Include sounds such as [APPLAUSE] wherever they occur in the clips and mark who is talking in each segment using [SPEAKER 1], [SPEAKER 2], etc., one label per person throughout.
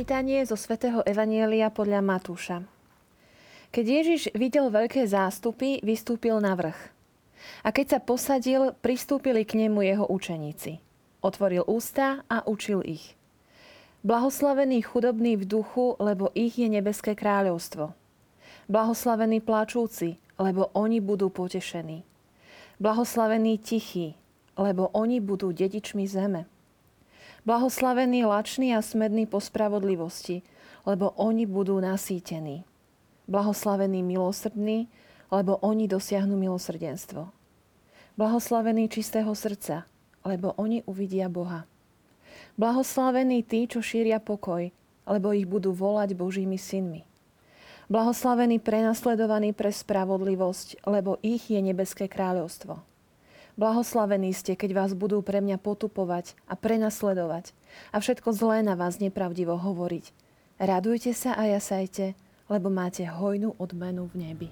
[SPEAKER 1] Čítanie zo svätého Evanielia podľa Matúša. Keď Ježiš videl veľké zástupy, vystúpil na vrch. A keď sa posadil, pristúpili k nemu jeho učeníci. Otvoril ústa a učil ich. Blahoslavení chudobní v duchu, lebo ich je nebeské kráľovstvo. Blahoslavení plačúci, lebo oni budú potešení. Blahoslavení tichí, lebo oni budú dedičmi zeme. Blahoslavení lační a smední po spravodlivosti, lebo oni budú nasýtení. Blahoslavení milosrdní, lebo oni dosiahnu milosrdenstvo. Blahoslavení čistého srdca, lebo oni uvidia Boha. Blahoslavení tí, čo šíria pokoj, lebo ich budú volať Božími synmi. Blahoslavení prenasledovaní pre spravodlivosť, lebo ich je nebeské kráľovstvo. Blahoslavení ste, keď vás budú pre mňa potupovať a prenasledovať a všetko zlé na vás nepravdivo hovoriť. Radujte sa a jasajte, lebo máte hojnú odmenu v nebi.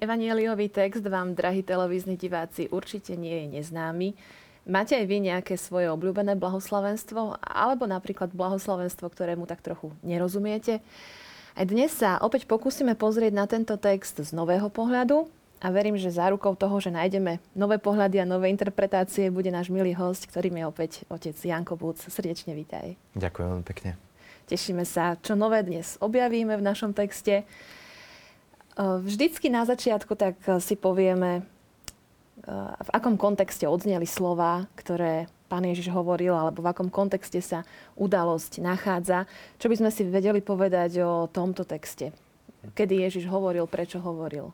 [SPEAKER 1] Dnešný evanieliový text vám, drahí televízni diváci, určite nie je neznámy. Máte aj vy nejaké svoje obľúbené blahoslavenstvo, alebo napríklad blahoslavenstvo, ktorému tak trochu nerozumiete? Aj dnes sa opäť pokúsime pozrieť na tento text z nového pohľadu a verím, že zárukou toho, že nájdeme nové pohľady a nové interpretácie, bude náš milý host, ktorým je opäť otec Janko Búc. Srdečne vítaj.
[SPEAKER 2] Ďakujem pekne.
[SPEAKER 1] Tešíme sa, čo nové dnes objavíme v našom texte. Vždycky na začiatku tak e, si povieme, e, v akom kontexte odzneli slova, ktoré pán Ježiš hovoril, alebo v akom kontexte sa udalosť nachádza. Čo by sme si vedeli povedať o tomto texte? Kedy Ježiš hovoril, prečo hovoril?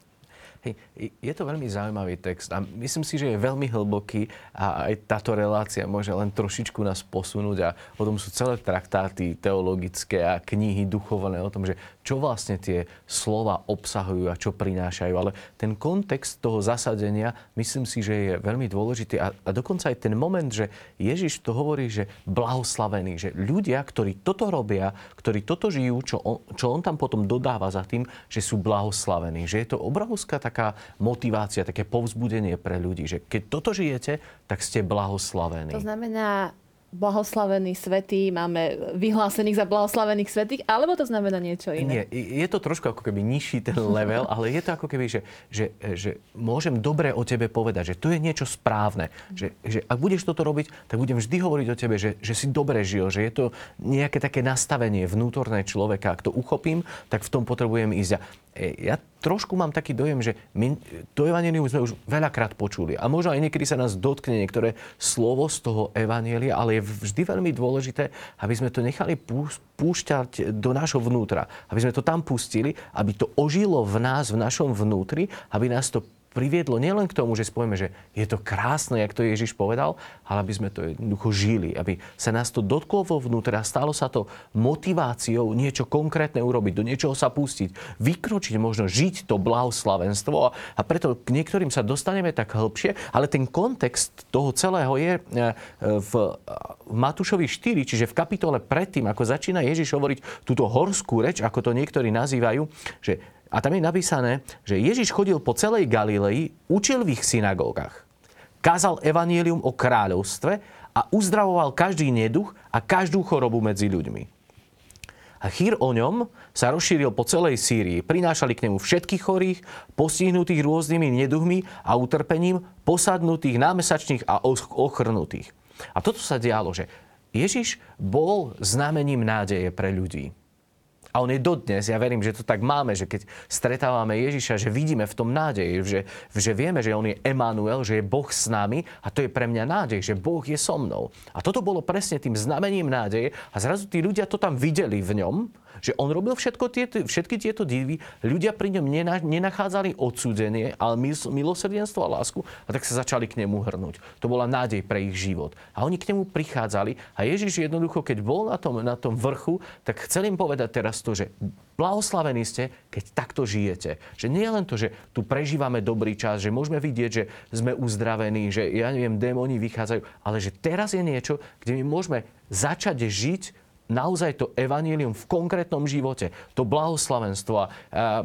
[SPEAKER 2] Hej, je to veľmi zaujímavý text a myslím si, že je veľmi hlboký a aj táto relácia môže len trošičku nás posunúť a o tom sú celé traktáty teologické a knihy duchovné o tom, že čo vlastne tie slova obsahujú a čo prinášajú. Ale ten kontext toho zasadenia myslím si, že je veľmi dôležitý a, a dokonca aj ten moment, že Ježiš to hovorí, že blahoslavení, že ľudia, ktorí toto robia, ktorí toto žijú, čo on, čo on tam potom dodáva za tým, že sú blahoslavení. Že je to obrovská taká motivácia, také povzbudenie pre ľudí, že keď toto žijete, tak ste blahoslavení.
[SPEAKER 1] To znamená, blahoslavení svetí, máme vyhlásených za blahoslavených svetých, alebo to znamená niečo iné?
[SPEAKER 2] Nie, je to trošku ako keby nižší ten level, [LAUGHS] ale je to ako keby, že, že, že môžem dobre o tebe povedať, že to je niečo správne. Že, že ak budeš toto robiť, tak budem vždy hovoriť o tebe, že, že si dobre žil, že je to nejaké také nastavenie vnútorné človeka. Ak to uchopím, tak v tom potrebujem ísť. E, ja trošku mám taký dojem, že my to evanelium sme už veľakrát počuli. A možno aj niekedy sa nás dotkne niektoré slovo z toho evanielia, ale je vždy veľmi dôležité, aby sme to nechali púšťať do nášho vnútra. Aby sme to tam pustili, aby to ožilo v nás, v našom vnútri, aby nás to priviedlo nielen k tomu, že spovieme, že je to krásne, jak to Ježiš povedal, ale aby sme to jednoducho žili, aby sa nás to dotklo vo vnútra, stalo sa to motiváciou niečo konkrétne urobiť, do niečoho sa pustiť, vykročiť, možno žiť to blahoslavenstvo. A preto k niektorým sa dostaneme tak hĺbšie, ale ten kontext toho celého je e, v Matúšovi 4, čiže v kapitole predtým, ako začína Ježiš hovoriť túto horskú reč, ako to niektorí nazývajú, že a tam je napísané, že Ježiš chodil po celej Galilei, učil v ich synagógach. Kázal evanílium o kráľovstve a uzdravoval každý neduch a každú chorobu medzi ľuďmi. A chýr o ňom sa rozšíril po celej Sýrii. Prinášali k nemu všetkých chorých, postihnutých rôznymi neduhmi a utrpením, posadnutých, námesačných a ochrnutých. A toto sa dialo, že Ježiš bol znamením nádeje pre ľudí. A on je dodnes, ja verím, že to tak máme, že keď stretávame Ježiša, že vidíme v tom nádej, že, že vieme, že on je Emanuel, že je Boh s nami a to je pre mňa nádej, že Boh je so mnou. A toto bolo presne tým znamením nádeje a zrazu tí ľudia to tam videli v ňom Že on robil všetko tieto, všetky tieto divy, ľudia pri ňom nenachádzali odsúdenie, ale milosrdenstvo a lásku a tak sa začali k nemu hrnúť. To bola nádej pre ich život. A oni k nemu prichádzali a Ježiš jednoducho, keď bol na tom, na tom vrchu, tak chcel im povedať teraz to, že blahoslavení ste, keď takto žijete. Že nie len to, že tu prežívame dobrý čas, že môžeme vidieť, že sme uzdravení, že ja neviem, démoni vychádzajú, ale že teraz je niečo, kde my môžeme začať žiť naozaj to evanílium v konkrétnom živote, to blahoslavenstvo. A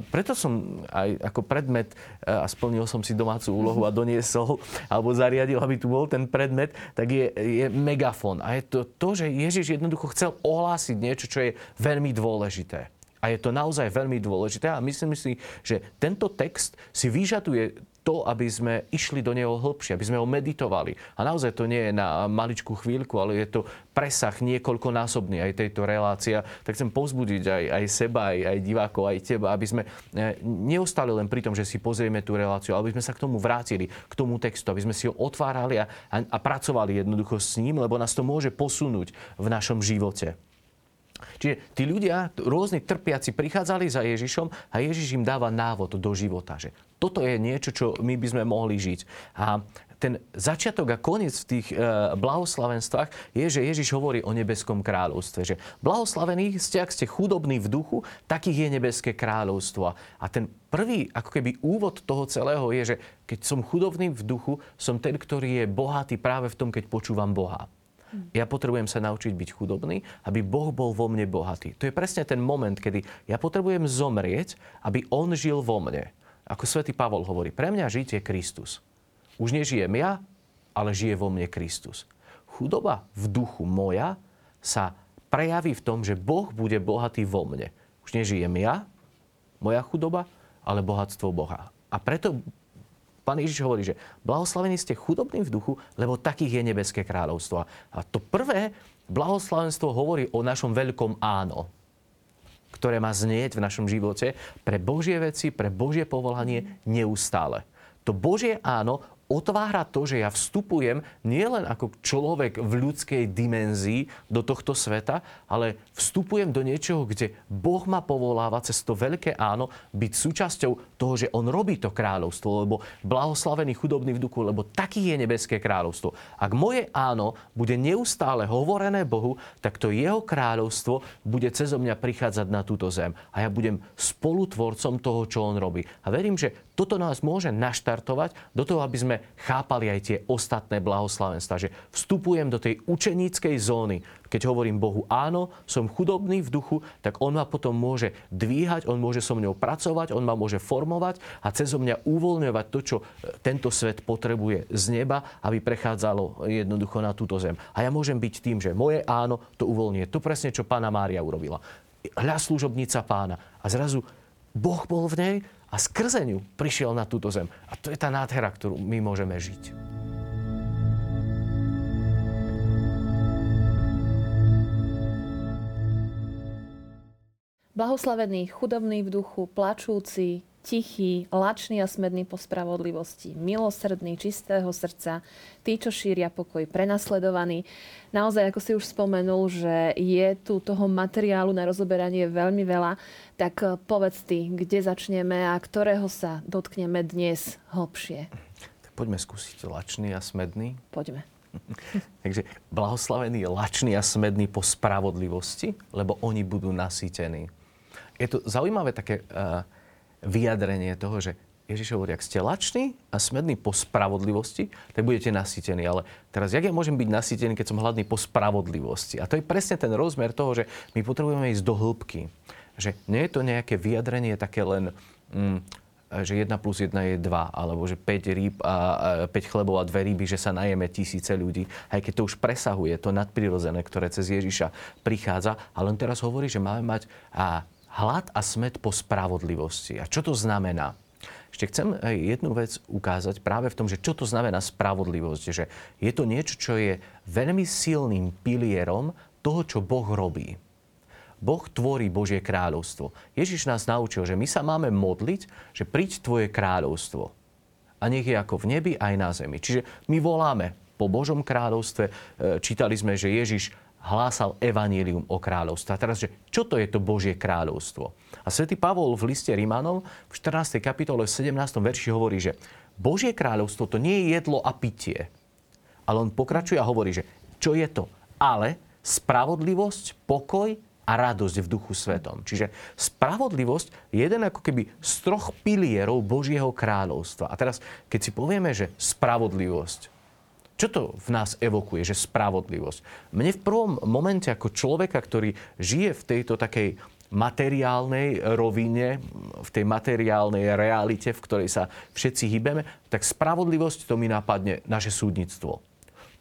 [SPEAKER 2] preto som aj ako predmet, a splnil som si domácu úlohu a doniesol, alebo zariadil, aby tu bol ten predmet, tak je, je megafón. A je to to, že Ježiš jednoducho chcel ohlásiť niečo, čo je veľmi dôležité. A je to naozaj veľmi dôležité a myslím si, že tento text si vyžaduje to, aby sme išli do neho hlbšie, aby sme ho meditovali. A naozaj to nie je na maličkú chvíľku, ale je to presah niekoľkonásobný aj tejto relácia. Tak chcem povzbudiť aj, aj seba, aj, aj divákov, aj teba, aby sme eh, neostali len pri tom, že si pozrieme tú reláciu, ale aby sme sa k tomu vrátili, k tomu textu, aby sme si ho otvárali a, a, a pracovali jednoducho s ním, lebo nás to môže posunúť v našom živote. Čiže tí ľudia, rôzni trpiaci, prichádzali za Ježišom a Ježiš im dáva návod do života. Že toto je niečo, čo my by sme mohli žiť. A ten začiatok a koniec v tých e, blahoslavenstvách je, že Ježiš hovorí o nebeskom kráľovstve. Že blahoslavení ste, ak ste chudobní v duchu, takých je nebeské kráľovstvo. A ten prvý ako keby úvod toho celého je, že keď som chudobný v duchu, som ten, ktorý je bohatý práve v tom, keď počúvam Boha. Ja potrebujem sa naučiť byť chudobný, aby Boh bol vo mne bohatý. To je presne ten moment, kedy ja potrebujem zomrieť, aby On žil vo mne. Ako svätý Pavol hovorí, pre mňa žiť je Kristus. Už nežijem ja, ale žije vo mne Kristus. Chudoba v duchu moja sa prejaví v tom, že Boh bude bohatý vo mne. Už nežijem ja, moja chudoba, ale bohatstvo Boha. A preto Pán Ježiš hovorí, že blahoslavení ste chudobní v duchu, lebo takých je nebeské kráľovstvo. A to prvé blahoslavenstvo hovorí o našom veľkom áno, ktoré má znieť v našom živote pre Božie veci, pre Božie povolanie neustále. To Božie áno otvára to, že ja vstupujem nielen ako človek v ľudskej dimenzii do tohto sveta, ale vstupujem do niečoho, kde Boh ma povoláva cez to veľké áno byť súčasťou toho, že On robí to kráľovstvo, lebo blahoslavený chudobný v duchu, lebo taký je nebeské kráľovstvo. Ak moje áno bude neustále hovorené Bohu, tak to Jeho kráľovstvo bude cezo mňa prichádzať na túto zem. A ja budem spolutvorcom toho, čo On robí. A verím, že toto nás môže naštartovať do toho, aby sme chápali aj tie ostatné blahoslavenstva. Že vstupujem do tej učeníckej zóny. Keď hovorím Bohu áno, som chudobný v duchu, tak On ma potom môže dvíhať, On môže so mňou pracovať, On ma môže formovať a cez mňa uvoľňovať to, čo e, tento svet potrebuje z neba, aby prechádzalo jednoducho na túto zem. A ja môžem byť tým, že moje áno to uvoľnie. To presne, čo pána Mária urobila. Hľa služobnica pána. A zrazu Boh bol v nej a skrze ňu prišiel na túto zem. A to je tá nádhera, ktorú my môžeme žiť.
[SPEAKER 1] Blahoslavený, chudobný v duchu, plačúci, tichý, lačný a smedný po spravodlivosti, milosrdný, čistého srdca, tí, čo šíria pokoj, prenasledovaní. Naozaj, ako si už spomenul, že je tu toho materiálu na rozoberanie veľmi veľa, tak eh, povedz ty, kde začneme a ktorého sa dotkneme dnes hlbšie.
[SPEAKER 2] Tak poďme skúsiť lačný a smedný.
[SPEAKER 1] Poďme. [LAUGHS]
[SPEAKER 2] Takže blahoslavený lačný a smedný po spravodlivosti, lebo oni budú nasýtení. Je to zaujímavé také uh, vyjadrenie toho, že Ježiš hovorí, ak ste lační a smední po spravodlivosti, tak budete nasýtení. Ale teraz, jak ja môžem byť nasýtený, keď som hladný po spravodlivosti? A to je presne ten rozmer toho, že my potrebujeme ísť do hĺbky. Že nie je to nejaké vyjadrenie také len, mm, že 1 plus 1 je 2, alebo že 5 rýb a 5 chlebov a 2 ryby, že sa najeme tisíce ľudí. Aj keď to už presahuje to nadprirodzené, ktoré cez Ježiša prichádza. Ale on teraz hovorí, že máme mať a hlad a smet po spravodlivosti. A čo to znamená? Ešte chcem jednu vec ukázať práve v tom, že čo to znamená spravodlivosť. Že je to niečo, čo je veľmi silným pilierom toho, čo Boh robí. Boh tvorí Božie kráľovstvo. Ježiš nás naučil, že my sa máme modliť, že príď tvoje kráľovstvo. A nech je ako v nebi, aj na zemi. Čiže my voláme po Božom kráľovstve. E, čítali sme, že Ježiš hlásal evanílium o kráľovstve. A teraz, že čo to je to Božie kráľovstvo? A svätý Pavol v liste Rímanom v 14. kapitole v 17. verši hovorí, že Božie kráľovstvo to nie je jedlo a pitie. Ale on pokračuje a hovorí, že čo je to? Ale spravodlivosť, pokoj a radosť v duchu svetom. Čiže spravodlivosť je jeden ako keby z troch pilierov Božieho kráľovstva. A teraz, keď si povieme, že spravodlivosť, čo to v nás evokuje, že spravodlivosť? Mne v prvom momente ako človeka, ktorý žije v tejto takej materiálnej rovine, v tej materiálnej realite, v ktorej sa všetci hýbeme, tak spravodlivosť to mi napadne naše súdnictvo.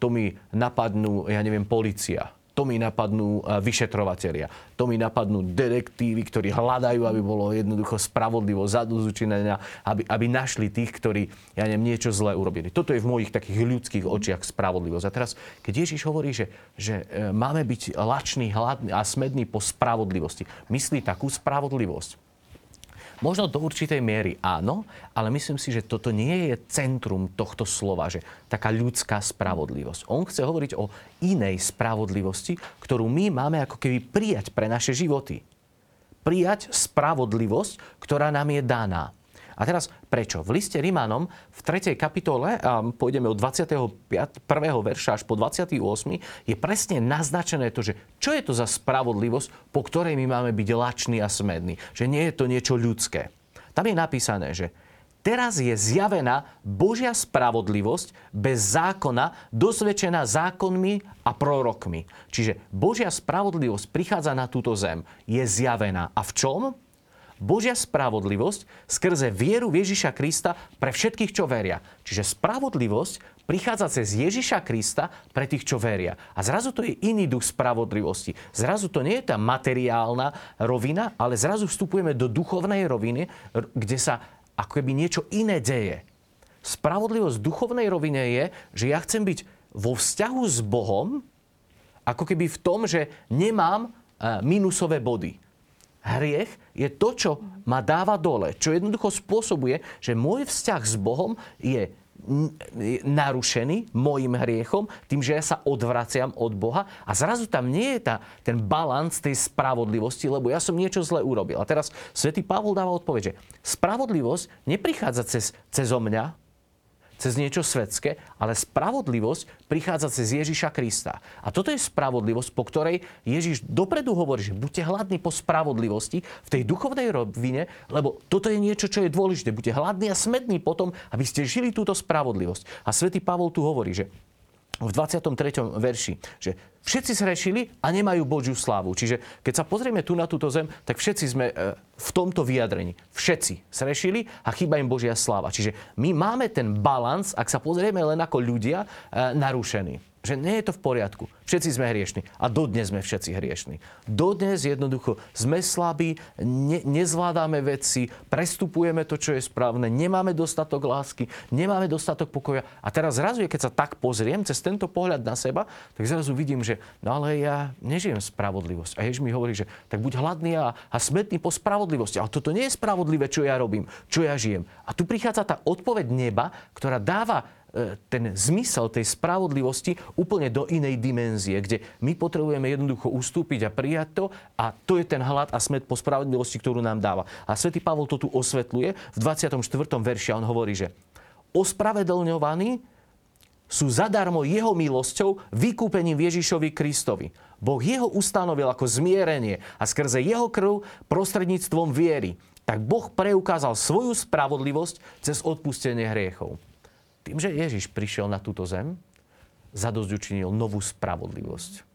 [SPEAKER 2] To mi napadnú, ja neviem, policia to mi napadnú e, vyšetrovatelia. To mi napadnú detektívy, ktorí hľadajú, aby bolo jednoducho spravodlivo zadúzučinenia, aby, aby našli tých, ktorí ja neviem, niečo zlé urobili. Toto je v mojich takých ľudských očiach spravodlivosť. A teraz, keď Ježiš hovorí, že, že e, máme byť lační, hladní a smední po spravodlivosti, myslí takú spravodlivosť, Možno do určitej miery áno, ale myslím si, že toto nie je centrum tohto slova, že taká ľudská spravodlivosť. On chce hovoriť o inej spravodlivosti, ktorú my máme ako keby prijať pre naše životy. Prijať spravodlivosť, ktorá nám je daná. A teraz prečo? V liste Rimanom v 3. kapitole, a pôjdeme od 21. verša až po 28. je presne naznačené to, že čo je to za spravodlivosť, po ktorej my máme byť lační a smední. Že nie je to niečo ľudské. Tam je napísané, že Teraz je zjavená Božia spravodlivosť bez zákona, dosvedčená zákonmi a prorokmi. Čiže Božia spravodlivosť prichádza na túto zem. Je zjavená. A v čom? Božia spravodlivosť skrze vieru v Ježiša Krista pre všetkých, čo veria. Čiže spravodlivosť prichádza cez Ježiša Krista pre tých, čo veria. A zrazu to je iný duch spravodlivosti. Zrazu to nie je tá materiálna rovina, ale zrazu vstupujeme do duchovnej roviny, kde sa ako keby niečo iné deje. Spravodlivosť v duchovnej rovine je, že ja chcem byť vo vzťahu s Bohom, ako keby v tom, že nemám eh, minusové body hriech je to, čo ma dáva dole. Čo jednoducho spôsobuje, že môj vzťah s Bohom je narušený môjim hriechom, tým, že ja sa odvraciam od Boha a zrazu tam nie je tá, ten balans tej spravodlivosti, lebo ja som niečo zle urobil. A teraz svätý Pavol dáva odpoveď, že spravodlivosť neprichádza cez, cez mňa, cez niečo svetské, ale spravodlivosť prichádza cez Ježiša Krista. A toto je spravodlivosť, po ktorej Ježiš dopredu hovorí, že buďte hladní po spravodlivosti v tej duchovnej rovine, lebo toto je niečo, čo je dôležité. Buďte hladní a smední potom, aby ste žili túto spravodlivosť. A svätý Pavol tu hovorí, že v 23. verši, že všetci zhrešili a nemajú Božiu slávu. Čiže keď sa pozrieme tu na túto zem, tak všetci sme e, v tomto vyjadrení. Všetci zhrešili a chýba im Božia sláva. Čiže my máme ten balans, ak sa pozrieme len ako ľudia, e, narušený že nie je to v poriadku. Všetci sme hriešni. A dodnes sme všetci hriešni. Dodnes jednoducho sme slabí, ne, nezvládame veci, prestupujeme to, čo je správne, nemáme dostatok lásky, nemáme dostatok pokoja. A teraz zrazu, keď sa tak pozriem cez tento pohľad na seba, tak zrazu vidím, že no ale ja nežijem spravodlivosť. A Ježiš mi hovorí, že tak buď hladný a, a smetný po spravodlivosti. Ale toto nie je spravodlivé, čo ja robím, čo ja žijem. A tu prichádza tá odpoveď neba, ktorá dáva ten zmysel tej spravodlivosti úplne do inej dimenzie, kde my potrebujeme jednoducho ustúpiť a prijať to a to je ten hlad a smet po spravodlivosti, ktorú nám dáva. A svätý Pavol to tu osvetľuje v 24. verši a on hovorí, že ospravedlňovaní sú zadarmo jeho milosťou vykúpením Ježišovi Kristovi. Boh jeho ustanovil ako zmierenie a skrze jeho krv prostredníctvom viery. Tak Boh preukázal svoju spravodlivosť cez odpustenie hriechov. Tým, že Ježiš prišiel na túto zem, zadosť novú spravodlivosť.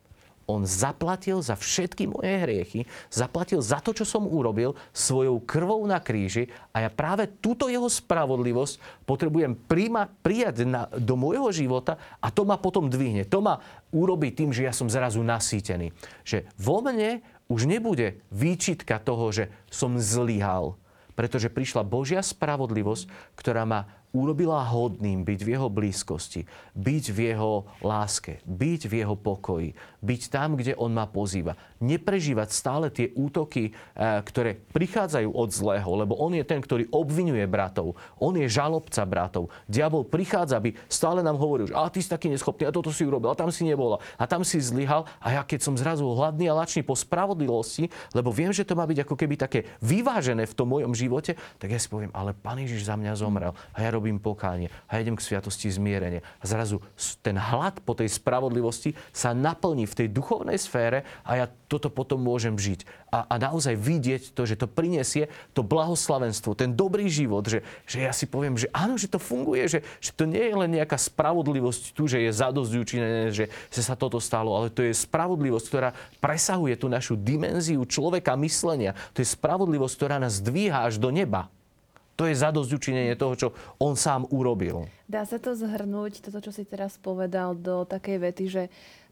[SPEAKER 2] On zaplatil za všetky moje hriechy, zaplatil za to, čo som urobil svojou krvou na kríži a ja práve túto jeho spravodlivosť potrebujem príjma, prijať na, do môjho života a to ma potom dvihne. To ma urobí tým, že ja som zrazu nasýtený. Že vo mne už nebude výčitka toho, že som zlyhal, pretože prišla Božia spravodlivosť, ktorá ma urobila hodným byť v jeho blízkosti, byť v jeho láske, byť v jeho pokoji, byť tam, kde on ma pozýva. Neprežívať stále tie útoky, eh, ktoré prichádzajú od zlého, lebo on je ten, ktorý obvinuje bratov. On je žalobca bratov. Diabol prichádza, aby stále nám hovoril, že a ty si taký neschopný, a toto si urobil, a tam si nebola, a tam si zlyhal. A ja keď som zrazu hladný a lačný po spravodlivosti, lebo viem, že to má byť ako keby také vyvážené v tom mojom živote, tak ja si poviem, ale Pán Ježiš za mňa zomrel a ja robím pokánie a idem k sviatosti zmierenia. A zrazu ten hlad po tej spravodlivosti sa naplní v tej duchovnej sfére a ja toto potom môžem žiť. A, a naozaj vidieť to, že to prinesie to blahoslavenstvo, ten dobrý život, že, že ja si poviem, že áno, že to funguje, že, že to nie je len nejaká spravodlivosť tu, že je zadosť že sa toto stalo, ale to je spravodlivosť, ktorá presahuje tú našu dimenziu človeka myslenia. To je spravodlivosť, ktorá nás dvíha až do neba. To je zadosť učinenie toho, čo on sám urobil.
[SPEAKER 1] Dá sa to zhrnúť, toto, čo si teraz povedal, do takej vety, že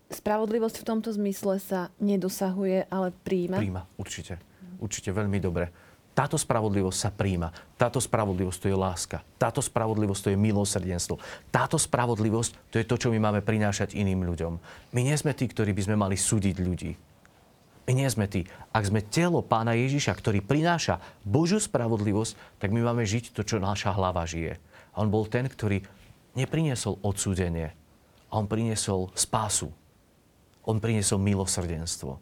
[SPEAKER 1] spravodlivosť v tomto zmysle sa nedosahuje, ale príjma?
[SPEAKER 2] Príjma, určite. Určite veľmi dobre. Táto spravodlivosť sa príjma. Táto spravodlivosť to je láska. Táto spravodlivosť to je milosrdenstvo. Táto spravodlivosť to je to, čo my máme prinášať iným ľuďom. My nie sme tí, ktorí by sme mali súdiť ľudí. My nie sme tí. Ak sme telo pána Ježiša, ktorý prináša Božiu spravodlivosť, tak my máme žiť to, čo naša hlava žije. A on bol ten, ktorý nepriniesol odsúdenie. A on priniesol spásu. On priniesol milosrdenstvo.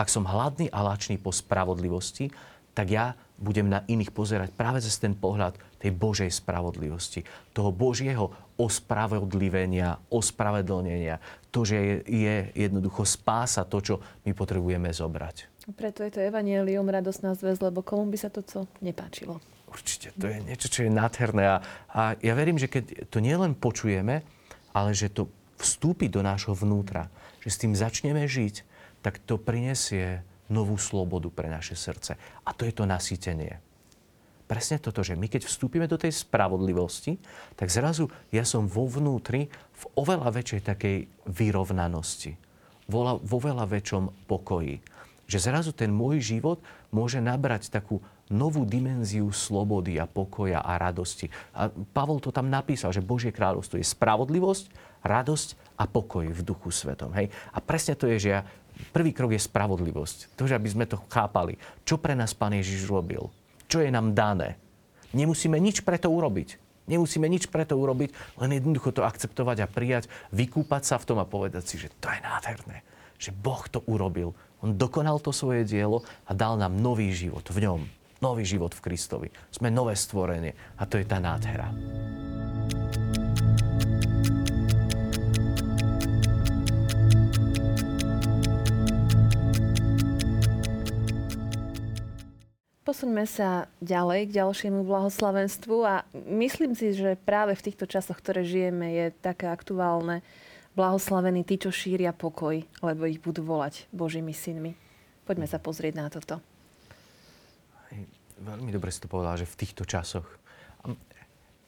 [SPEAKER 2] Ak som hladný a lačný po spravodlivosti, tak ja budem na iných pozerať práve cez ten pohľad tej Božej spravodlivosti. Toho Božieho ospravedlivenia, ospravedlnenia. To, že je, je jednoducho spása to, čo my potrebujeme zobrať.
[SPEAKER 1] Preto je to evanielium radosná zväz, lebo komu by sa to co nepáčilo.
[SPEAKER 2] Určite, to je niečo, čo je nádherné. A, a ja verím, že keď to nielen počujeme, ale že to vstúpi do nášho vnútra, že s tým začneme žiť, tak to prinesie novú slobodu pre naše srdce. A to je to nasýtenie. Presne toto, že my keď vstúpime do tej spravodlivosti, tak zrazu ja som vo vnútri v oveľa väčšej takej vyrovnanosti. Vo, veľa väčšom pokoji. Že zrazu ten môj život môže nabrať takú novú dimenziu slobody a pokoja a radosti. A Pavol to tam napísal, že Božie kráľovstvo je spravodlivosť, radosť a pokoj v duchu svetom. Hej? A presne to je, že ja Prvý krok je spravodlivosť. To, že aby sme to chápali. Čo pre nás Pán Ježiš robil? Čo je nám dané? Nemusíme nič pre to urobiť. Nemusíme nič pre to urobiť, len jednoducho to akceptovať a prijať, vykúpať sa v tom a povedať si, že to je nádherné. Že Boh to urobil. On dokonal to svoje dielo a dal nám nový život v ňom. Nový život v Kristovi. Sme nové stvorenie a to je tá nádhera.
[SPEAKER 1] Posuňme sa ďalej k ďalšiemu blahoslavenstvu a myslím si, že práve v týchto časoch, ktoré žijeme, je také aktuálne blahoslavení tí, čo šíria pokoj, lebo ich budú volať Božími synmi. Poďme sa pozrieť na toto.
[SPEAKER 2] Veľmi dobre si to povedala, že v týchto časoch.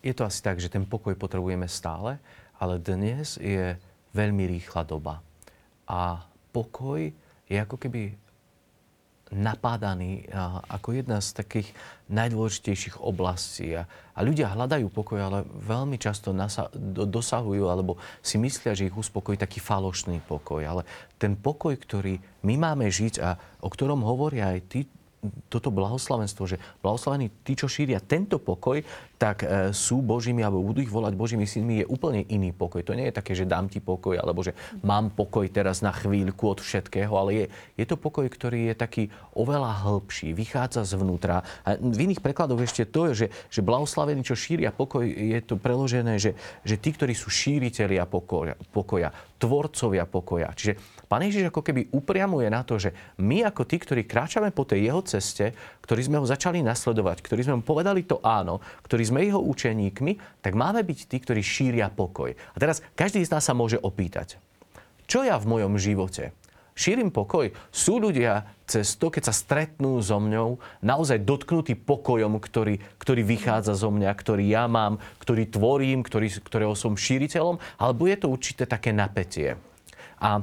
[SPEAKER 2] Je to asi tak, že ten pokoj potrebujeme stále, ale dnes je veľmi rýchla doba. A pokoj je ako keby napádaný ako jedna z takých najdôležitejších oblastí. A, ľudia hľadajú pokoj, ale veľmi často dosahujú alebo si myslia, že ich uspokojí taký falošný pokoj. Ale ten pokoj, ktorý my máme žiť a o ktorom hovoria aj tí, toto blahoslavenstvo, že blahoslavení tí, čo šíria tento pokoj, tak e, sú Božími, alebo budú ich volať Božími synmi, je úplne iný pokoj. To nie je také, že dám ti pokoj, alebo že mám pokoj teraz na chvíľku od všetkého, ale je, je to pokoj, ktorý je taký oveľa hĺbší, vychádza zvnútra. A v iných prekladoch ešte to je, že, že blahoslavení, čo šíria pokoj, je to preložené, že, že tí, ktorí sú šíriteľia pokoja, pokoja, tvorcovia pokoja. Čiže Pán Ježiš ako keby upriamuje na to, že my ako tí, ktorí kráčame po tej jeho ceste, ktorí sme ho začali nasledovať, ktorí sme mu povedali to áno, ktorí sme jeho učeníkmi, tak máme byť tí, ktorí šíria pokoj. A teraz každý z nás sa môže opýtať, čo ja v mojom živote? Šírim pokoj. Sú ľudia cez to, keď sa stretnú so mňou, naozaj dotknutí pokojom, ktorý, ktorý vychádza zo mňa, ktorý ja mám, ktorý tvorím, ktorý, ktorého som šíriteľom, alebo je to určité také napätie. A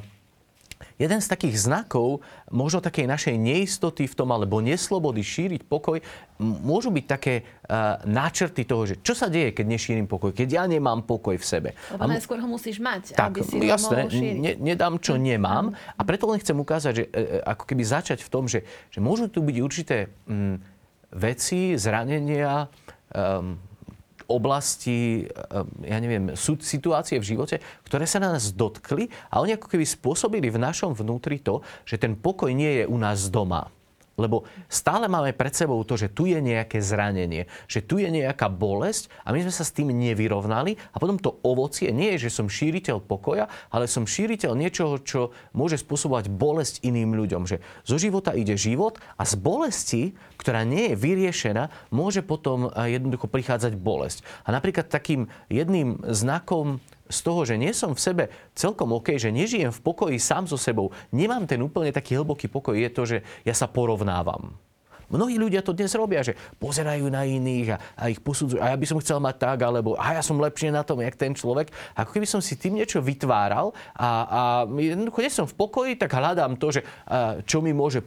[SPEAKER 2] jeden z takých znakov možno takej našej neistoty v tom, alebo neslobody šíriť pokoj, môžu byť také uh, náčrty toho, že čo sa deje, keď nešírim pokoj, keď ja nemám pokoj v sebe.
[SPEAKER 1] Lebo najskôr ho musíš mať,
[SPEAKER 2] tak,
[SPEAKER 1] aby si
[SPEAKER 2] jasné,
[SPEAKER 1] ho mohol šíriť.
[SPEAKER 2] Ne, nedám, čo
[SPEAKER 1] Mm.
[SPEAKER 2] nemám. A preto len chcem ukázať, že uh, ako keby začať v tom, že, že môžu tu byť určité um, veci, zranenia, um, oblasti, ja neviem, sú situácie v živote, ktoré sa na nás dotkli a oni ako keby spôsobili v našom vnútri to, že ten pokoj nie je u nás doma. Lebo stále máme pred sebou to, že tu je nejaké zranenie, že tu je nejaká bolesť a my sme sa s tým nevyrovnali a potom to ovocie nie je, že som šíriteľ pokoja, ale som šíriteľ niečoho, čo môže spôsobovať bolesť iným ľuďom. Že zo života ide život a z bolesti, ktorá nie je vyriešená, môže potom jednoducho prichádzať bolesť. A napríklad takým jedným znakom z toho, že nie som v sebe celkom OK, že nežijem v pokoji sám so sebou, nemám ten úplne taký hlboký pokoj, je to, že ja sa porovnávam. Mnohí ľudia to dnes robia, že pozerajú na iných a, a ich posudzujú. A ja by som chcel mať tak, alebo a ja som lepšie na tom, jak ten človek. Ako keby som si tým niečo vytváral a, a jednoducho nie som v pokoji, tak hľadám to, že a, čo mi môže e,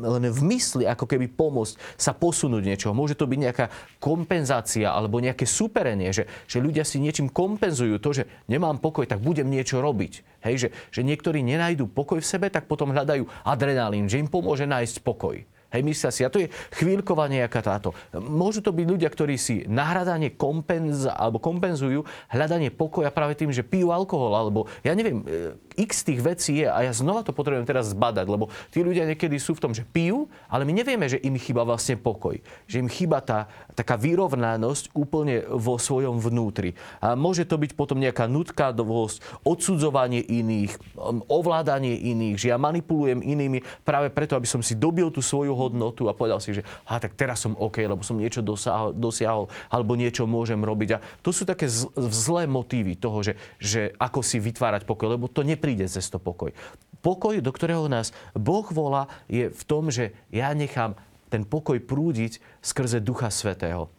[SPEAKER 2] len v mysli ako keby pomôcť sa posunúť niečo. Môže to byť nejaká kompenzácia alebo nejaké superenie, že, že ľudia si niečím kompenzujú to, že nemám pokoj, tak budem niečo robiť. Hej, že, že niektorí nenajdú pokoj v sebe, tak potom hľadajú adrenalín, že im pomôže nájsť pokoj. Hej, myslia si, a to je chvíľková nejaká táto. Môžu to byť ľudia, ktorí si nahradanie kompenz, alebo kompenzujú hľadanie pokoja práve tým, že pijú alkohol, alebo ja neviem, e, x tých vecí je a ja znova to potrebujem teraz zbadať, lebo tí ľudia niekedy sú v tom, že pijú, ale my nevieme, že im chýba vlastne pokoj. Že im chýba tá taká vyrovnanosť úplne vo svojom vnútri. A môže to byť potom nejaká nutkadovosť, odsudzovanie iných, ovládanie iných, že ja manipulujem inými práve preto, aby som si dobil tú svoju hodnotu a povedal si, že ha, tak teraz som OK, lebo som niečo dosiahol, dosiahol alebo niečo môžem robiť. A to sú také zlé motívy toho, že, že ako si vytvárať pokoj, lebo to nepríde cez to pokoj. Pokoj, do ktorého nás Boh volá, je v tom, že ja nechám ten pokoj prúdiť skrze Ducha Svetého.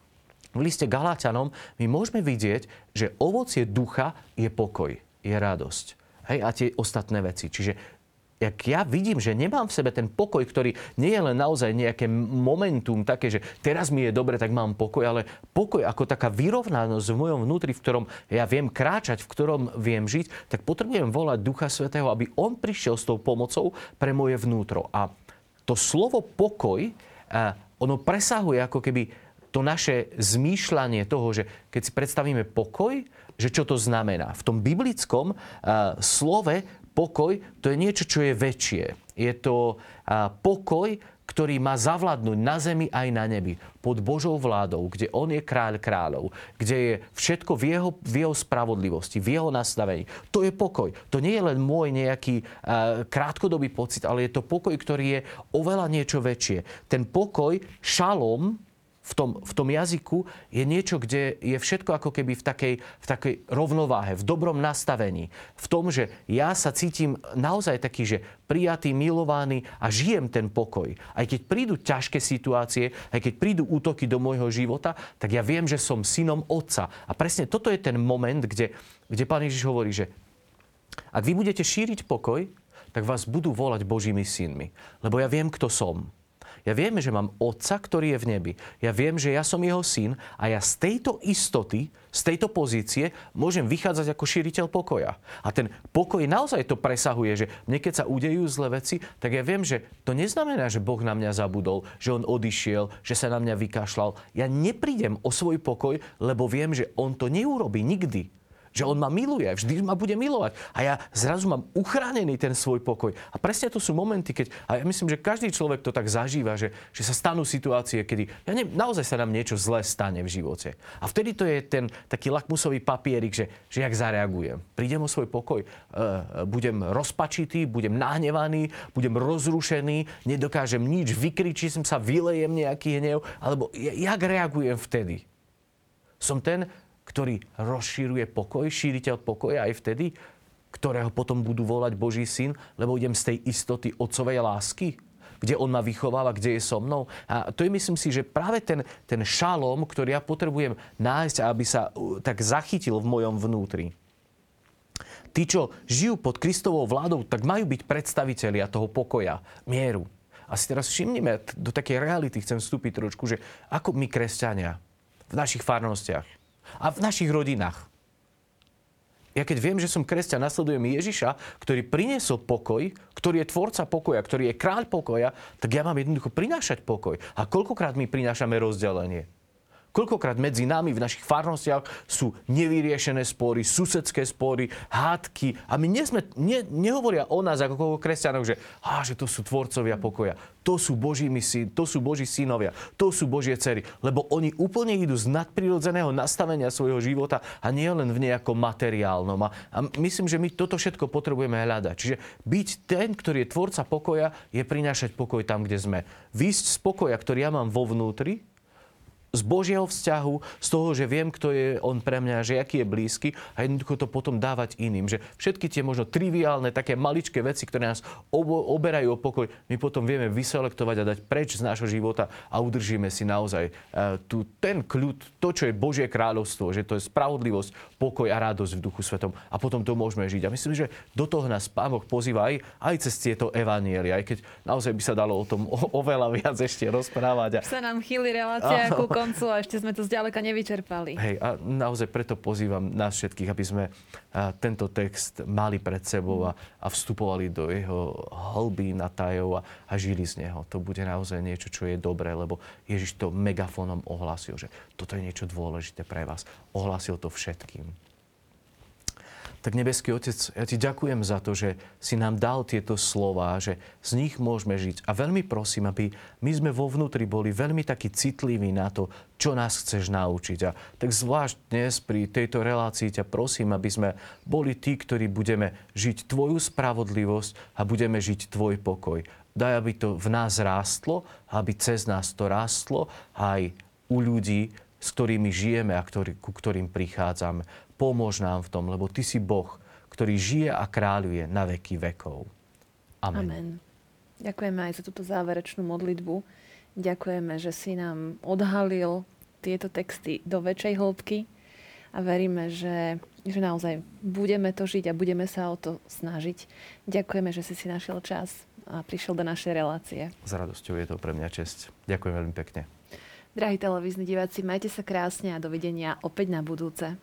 [SPEAKER 2] V liste Galáťanom my môžeme vidieť, že ovocie ducha je pokoj, je radosť. Hej, a tie ostatné veci. Čiže jak ja vidím, že nemám v sebe ten pokoj, ktorý nie je len naozaj nejaké momentum také, že teraz mi je dobre, tak mám pokoj, ale pokoj ako taká vyrovnanosť v mojom vnútri, v ktorom ja viem kráčať, v ktorom viem žiť, tak potrebujem volať Ducha Svetého, aby On prišiel s tou pomocou pre moje vnútro. A to slovo pokoj, ono presahuje ako keby to naše zmýšľanie toho, že keď si predstavíme pokoj, že čo to znamená. V tom biblickom uh, slove pokoj to je niečo, čo je väčšie. Je to pokoj, ktorý má zavládnuť na zemi aj na nebi. Pod Božou vládou, kde On je kráľ kráľov. Kde je všetko v jeho, v jeho spravodlivosti, v jeho nastavení. To je pokoj. To nie je len môj nejaký uh, krátkodobý pocit, ale je to pokoj, ktorý je oveľa niečo väčšie. Ten pokoj, šalom, v tom, v tom jazyku je niečo, kde je všetko ako keby v takej, v takej rovnováhe, v dobrom nastavení. V tom, že ja sa cítim naozaj taký, že prijatý, milovaný a žijem ten pokoj. Aj keď prídu ťažké situácie, aj keď prídu útoky do môjho života, tak ja viem, že som synom Otca. A presne toto je ten moment, kde, kde Pán Ježiš hovorí, že ak vy budete šíriť pokoj, tak vás budú volať Božími synmi. Lebo ja viem, kto som. Ja viem, že mám otca, ktorý je v nebi. Ja viem, že ja som jeho syn a ja z tejto istoty, z tejto pozície môžem vychádzať ako šíriteľ pokoja. A ten pokoj naozaj to presahuje, že mne keď sa udejú zlé veci, tak ja viem, že to neznamená, že Boh na mňa zabudol, že on odišiel, že sa na mňa vykašľal. Ja neprídem o svoj pokoj, lebo viem, že on to neurobi nikdy že on ma miluje, vždy ma bude milovať. A ja zrazu mám uchránený ten svoj pokoj. A presne to sú momenty, keď, a ja myslím, že každý človek to tak zažíva, že, že sa stanú situácie, kedy ja ne, naozaj sa nám niečo zlé stane v živote. A vtedy to je ten taký lakmusový papierik, že, že jak zareagujem. Prídem o svoj pokoj, uh, budem rozpačitý, budem nahnevaný, budem rozrušený, nedokážem nič, vykričím sa, vylejem nejaký hnev, alebo jak reagujem vtedy? Som ten, ktorý rozšíruje pokoj, šíriteľ pokoja aj vtedy, ktorého potom budú volať Boží syn, lebo idem z tej istoty otcovej lásky, kde on ma vychováva, kde je so mnou. A to je, myslím si, že práve ten, ten šalom, ktorý ja potrebujem nájsť, aby sa uh, tak zachytil v mojom vnútri. tí, čo žijú pod Kristovou vládou, tak majú byť predstavitelia toho pokoja, mieru. A si teraz všimnime, do takej reality chcem vstúpiť trošku, že ako my, kresťania, v našich farnostiach a v našich rodinách, ja keď viem, že som kresťan, nasledujem Ježiša, ktorý priniesol pokoj, ktorý je tvorca pokoja, ktorý je kráľ pokoja, tak ja mám jednoducho prinášať pokoj. A koľkokrát my prinášame rozdelenie? Koľkokrát medzi nami v našich farnostiach sú nevyriešené spory, susedské spory, hádky. A my nesme, ne, nehovoria o nás ako kresťanov, že, á, že to sú tvorcovia pokoja, to sú, Božími syn, to sú Boží synovia, to sú Božie cery. Lebo oni úplne idú z nadprirodzeného nastavenia svojho života a nie len v nejakom materiálnom. A, a myslím, že my toto všetko potrebujeme hľadať. Čiže byť ten, ktorý je tvorca pokoja, je prinášať pokoj tam, kde sme. Výsť z pokoja, ktorý ja mám vo vnútri, z Božieho vzťahu, z toho, že viem, kto je on pre mňa, že aký je blízky a jednoducho to potom dávať iným. Že všetky tie možno triviálne, také maličké veci, ktoré nás oberajú o pokoj, my potom vieme vyselektovať a dať preč z nášho života a udržíme si naozaj uh, tu, ten kľud, to, čo je Božie kráľovstvo, že to je spravodlivosť, pokoj a radosť v duchu svetom a potom to môžeme žiť. A myslím, že do toho nás Pán Boh pozýva aj, aj cez tieto evanielie, aj keď naozaj by sa dalo o tom o, oveľa viac ešte rozprávať.
[SPEAKER 1] A... Sa nám chýli relácia ku [LAUGHS] koncu a ešte sme to zďaleka nevyčerpali.
[SPEAKER 2] Hej, a naozaj preto pozývam nás všetkých, aby sme tento text mali pred sebou a, a vstupovali do jeho hlbín a tajov a, a žili z neho. To bude naozaj niečo, čo je dobré, lebo Ježiš to megafónom ohlásil, že toto je niečo dôležité pre vás. Ohlásil to všetkým tak nebeský Otec, ja ti ďakujem za to, že si nám dal tieto slova, že z nich môžeme žiť. A veľmi prosím, aby my sme vo vnútri boli veľmi takí citliví na to, čo nás chceš naučiť. A tak zvlášť dnes pri tejto relácii ťa prosím, aby sme boli tí, ktorí budeme žiť Tvoju spravodlivosť a budeme žiť Tvoj pokoj. Daj, aby to v nás rástlo, aby cez nás to rástlo aj u ľudí, s ktorými žijeme a ktorý, ku ktorým prichádzame. Pomôž nám v tom, lebo Ty si Boh, ktorý žije a kráľuje na veky vekov. Amen. Amen.
[SPEAKER 1] Ďakujeme aj za túto záverečnú modlitbu. Ďakujeme, že si nám odhalil tieto texty do väčšej hĺbky a veríme, že, že naozaj budeme to žiť a budeme sa o to snažiť. Ďakujeme, že si si našiel čas a prišiel do našej relácie.
[SPEAKER 2] S radosťou je to pre mňa čest. Ďakujem veľmi pekne.
[SPEAKER 1] Drahí televízni diváci, majte sa krásne a dovidenia opäť na budúce.